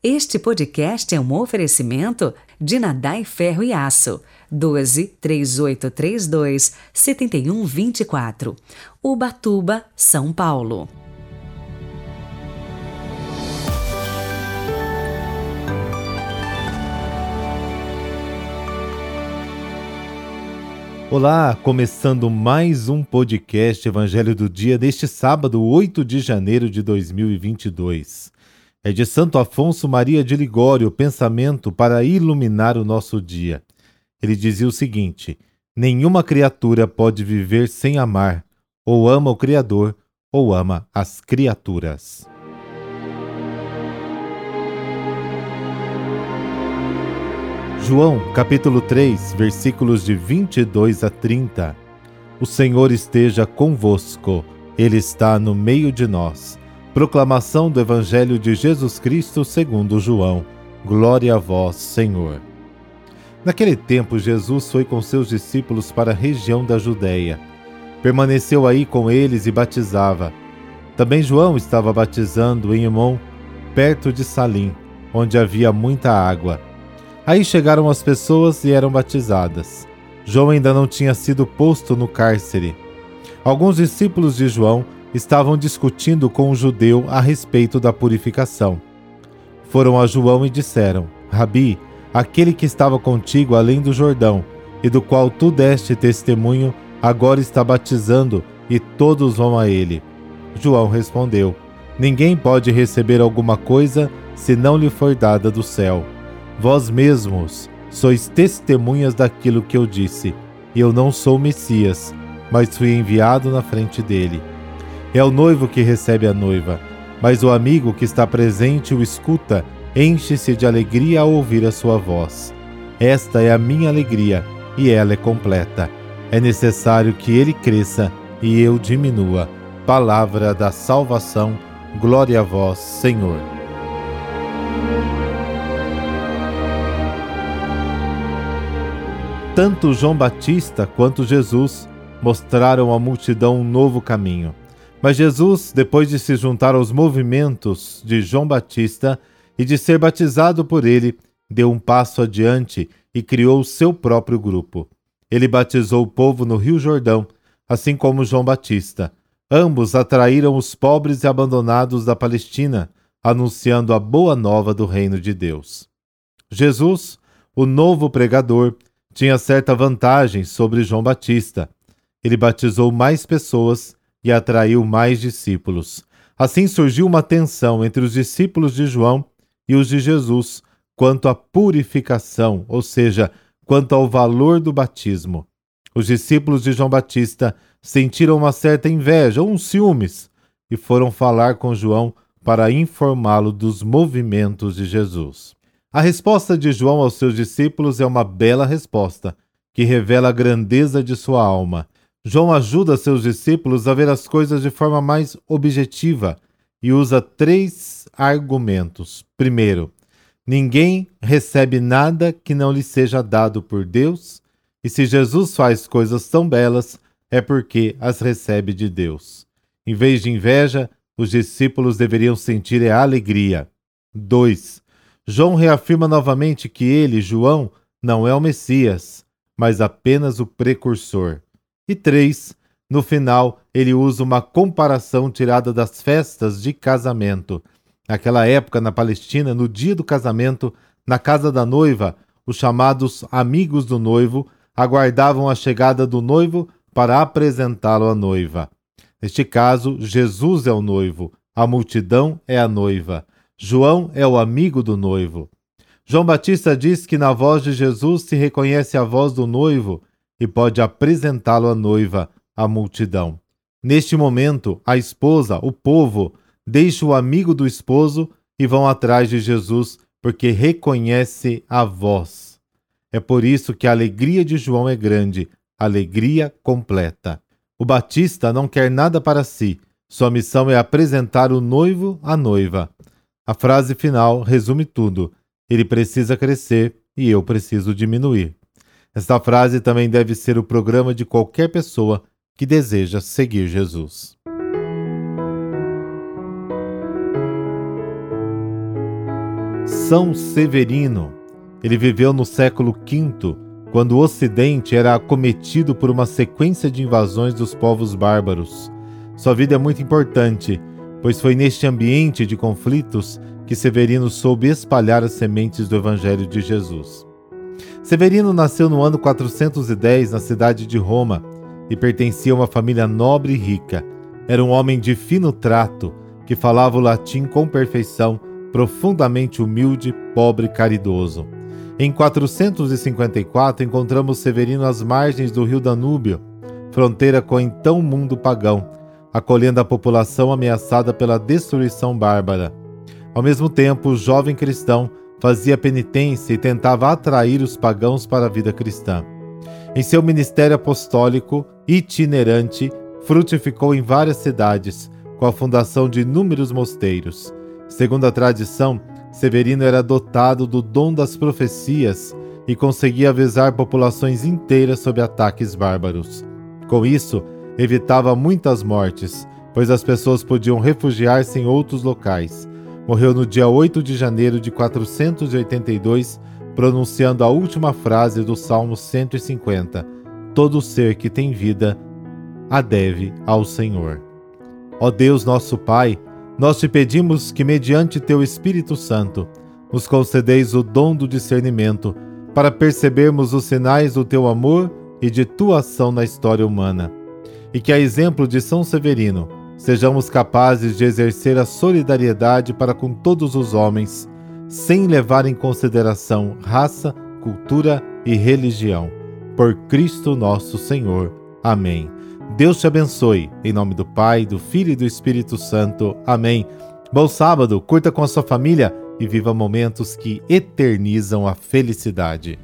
Este podcast é um oferecimento de Nadai Ferro e Aço, 12 3832 7124, Ubatuba, São Paulo. Olá, começando mais um podcast Evangelho do Dia deste sábado, 8 de janeiro de 2022. É de Santo Afonso Maria de Ligório o pensamento para iluminar o nosso dia. Ele dizia o seguinte: Nenhuma criatura pode viver sem amar, ou ama o Criador, ou ama as criaturas. João, capítulo 3, versículos de 22 a 30. O Senhor esteja convosco, Ele está no meio de nós. Proclamação do Evangelho de Jesus Cristo segundo João. Glória a vós, Senhor. Naquele tempo, Jesus foi com seus discípulos para a região da Judéia. Permaneceu aí com eles e batizava. Também João estava batizando em Imon, perto de Salim, onde havia muita água. Aí chegaram as pessoas e eram batizadas. João ainda não tinha sido posto no cárcere. Alguns discípulos de João estavam discutindo com um judeu a respeito da purificação. Foram a João e disseram: Rabi, aquele que estava contigo além do Jordão, e do qual tu deste testemunho, agora está batizando, e todos vão a ele. João respondeu: Ninguém pode receber alguma coisa se não lhe for dada do céu. Vós mesmos sois testemunhas daquilo que eu disse. Eu não sou Messias, mas fui enviado na frente dele. É o noivo que recebe a noiva, mas o amigo que está presente o escuta, enche-se de alegria ao ouvir a sua voz. Esta é a minha alegria, e ela é completa. É necessário que ele cresça e eu diminua. Palavra da salvação, glória a vós, Senhor. Tanto João Batista quanto Jesus mostraram à multidão um novo caminho. Mas Jesus, depois de se juntar aos movimentos de João Batista e de ser batizado por ele, deu um passo adiante e criou seu próprio grupo. Ele batizou o povo no Rio Jordão, assim como João Batista. Ambos atraíram os pobres e abandonados da Palestina, anunciando a boa nova do reino de Deus. Jesus, o novo pregador, tinha certa vantagem sobre João Batista. Ele batizou mais pessoas e atraiu mais discípulos. Assim surgiu uma tensão entre os discípulos de João e os de Jesus quanto à purificação, ou seja, quanto ao valor do batismo. Os discípulos de João Batista sentiram uma certa inveja uns ciúmes e foram falar com João para informá-lo dos movimentos de Jesus. A resposta de João aos seus discípulos é uma bela resposta, que revela a grandeza de sua alma João ajuda seus discípulos a ver as coisas de forma mais objetiva e usa três argumentos. Primeiro, ninguém recebe nada que não lhe seja dado por Deus, e se Jesus faz coisas tão belas, é porque as recebe de Deus. Em vez de inveja, os discípulos deveriam sentir a alegria. 2. João reafirma novamente que ele, João, não é o Messias, mas apenas o precursor. E três, no final, ele usa uma comparação tirada das festas de casamento. Naquela época, na Palestina, no dia do casamento, na casa da noiva, os chamados amigos do noivo aguardavam a chegada do noivo para apresentá-lo à noiva. Neste caso, Jesus é o noivo, a multidão é a noiva. João é o amigo do noivo. João Batista diz que na voz de Jesus se reconhece a voz do noivo e pode apresentá-lo à noiva, à multidão. Neste momento, a esposa, o povo, deixa o amigo do esposo e vão atrás de Jesus porque reconhece a voz. É por isso que a alegria de João é grande, alegria completa. O Batista não quer nada para si, sua missão é apresentar o noivo à noiva. A frase final resume tudo: ele precisa crescer e eu preciso diminuir. Esta frase também deve ser o programa de qualquer pessoa que deseja seguir Jesus. São Severino. Ele viveu no século V, quando o Ocidente era acometido por uma sequência de invasões dos povos bárbaros. Sua vida é muito importante, pois foi neste ambiente de conflitos que Severino soube espalhar as sementes do Evangelho de Jesus. Severino nasceu no ano 410 na cidade de Roma e pertencia a uma família nobre e rica. Era um homem de fino trato, que falava o latim com perfeição, profundamente humilde, pobre e caridoso. Em 454 encontramos Severino às margens do rio Danúbio, fronteira com o então mundo pagão, acolhendo a população ameaçada pela destruição bárbara. Ao mesmo tempo, o jovem cristão fazia penitência e tentava atrair os pagãos para a vida cristã. Em seu ministério apostólico itinerante, frutificou em várias cidades, com a fundação de inúmeros mosteiros. Segundo a tradição, Severino era dotado do dom das profecias e conseguia avisar populações inteiras sobre ataques bárbaros. Com isso, evitava muitas mortes, pois as pessoas podiam refugiar-se em outros locais. Morreu no dia 8 de janeiro de 482, pronunciando a última frase do Salmo 150: Todo ser que tem vida a deve ao Senhor. Ó Deus nosso Pai, nós te pedimos que, mediante teu Espírito Santo, nos concedeis o dom do discernimento para percebermos os sinais do teu amor e de tua ação na história humana. E que, a exemplo de São Severino, sejamos capazes de exercer a solidariedade para com todos os homens, sem levar em consideração raça, cultura e religião. Por Cristo nosso Senhor. Amém. Deus te abençoe. Em nome do Pai, do Filho e do Espírito Santo. Amém. Bom sábado, curta com a sua família e viva momentos que eternizam a felicidade.